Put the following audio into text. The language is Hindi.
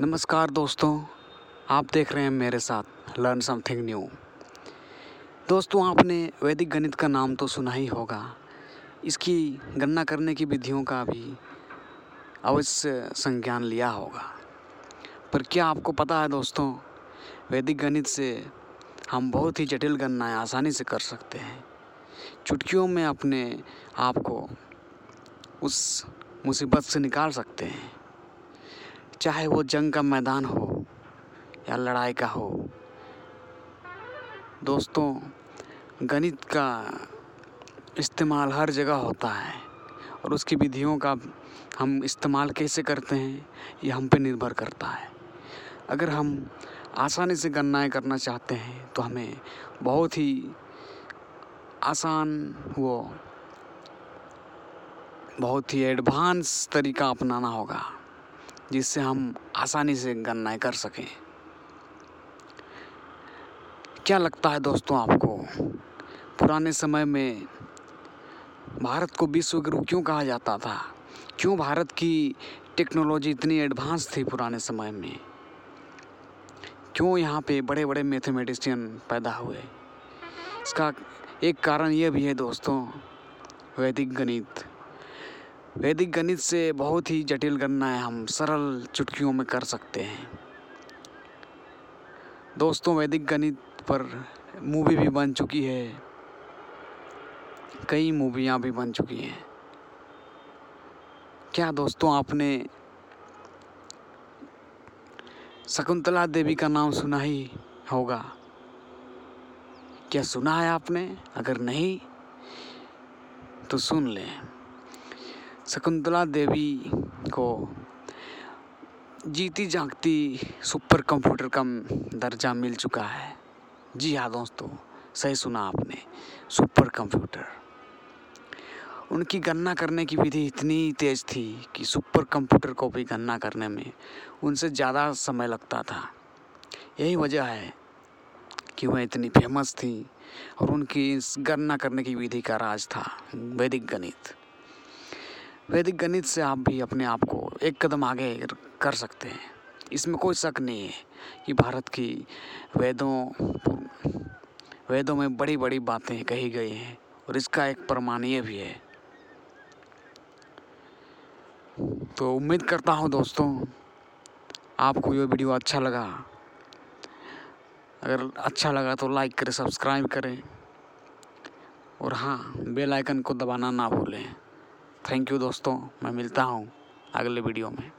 नमस्कार दोस्तों, आप देख रहे हैं मेरे साथ लर्न समथिंग न्यू दोस्तों, आपने वैदिक गणित का नाम तो सुना ही होगा। इसकी गणना करने की विधियों का भी अवश्य संज्ञान लिया होगा। पर क्या आपको पता है दोस्तों, वैदिक गणित से हम बहुत ही जटिल गणनाएँ आसानी से कर सकते हैं। चुटकियों में अपने आप को उस मुसीबत से निकाल सकते हैं। चाहे वो जंग का मैदान हो या लड़ाई का हो, दोस्तों, गणित का इस्तेमाल हर जगह होता है और उसकी विधियों का हम इस्तेमाल कैसे करते हैं, ये हम पे निर्भर करता है। अगर हम आसानी से गणनाएँ करना चाहते हैं तो हमें बहुत ही आसान वो बहुत ही एडवांस तरीका अपनाना होगा। जिससे हम आसानी से गणनाएँ कर सकें। क्या लगता है दोस्तों आपको, पुराने समय में भारत को विश्व गुरु क्यों कहा जाता था? क्यों भारत की टेक्नोलॉजी इतनी एडवांस थी पुराने समय में? क्यों यहाँ पे बड़े बड़े मैथमेटिशियन पैदा हुए? इसका एक कारण यह भी है दोस्तों, वैदिक गणित। वैदिक गणित से बहुत ही जटिल गणनाएँ हम सरल चुटकियों में कर सकते हैं। दोस्तों, वैदिक गणित पर मूवी भी बन चुकी है। कई मूवियाँ भी बन चुकी हैं। क्या दोस्तों, आपने शकुंतला देवी का नाम सुना ही होगा? क्या सुना है आपने? अगर नहीं तो सुन लें। शकुंतला देवी को जीती जागती सुपर कंप्यूटर का दर्जा मिल चुका है। जी हाँ दोस्तों, सही सुना आपने, सुपर कंप्यूटर। उनकी गणना करने की विधि इतनी तेज थी कि सुपर कंप्यूटर को भी गणना करने में उनसे ज़्यादा समय लगता था। यही वजह है कि वह इतनी फ़ेमस थी और उनकी गणना करने की विधि का राज था वैदिक गणित। वैदिक गणित से आप भी अपने आप को एक कदम आगे कर सकते हैं। इसमें कोई शक नहीं है कि भारत की वेदों वेदों में बड़ी बड़ी बातें कही गई हैं और इसका एक प्रमाण ये भी है। तो उम्मीद करता हूँ दोस्तों, आपको ये वीडियो अच्छा लगा। अगर अच्छा लगा तो लाइक करें, सब्सक्राइब करें। और हाँ बेल आइकन को दबाना ना भूलें। थैंक यू दोस्तों मैं मिलता हूँ अगले वीडियो में।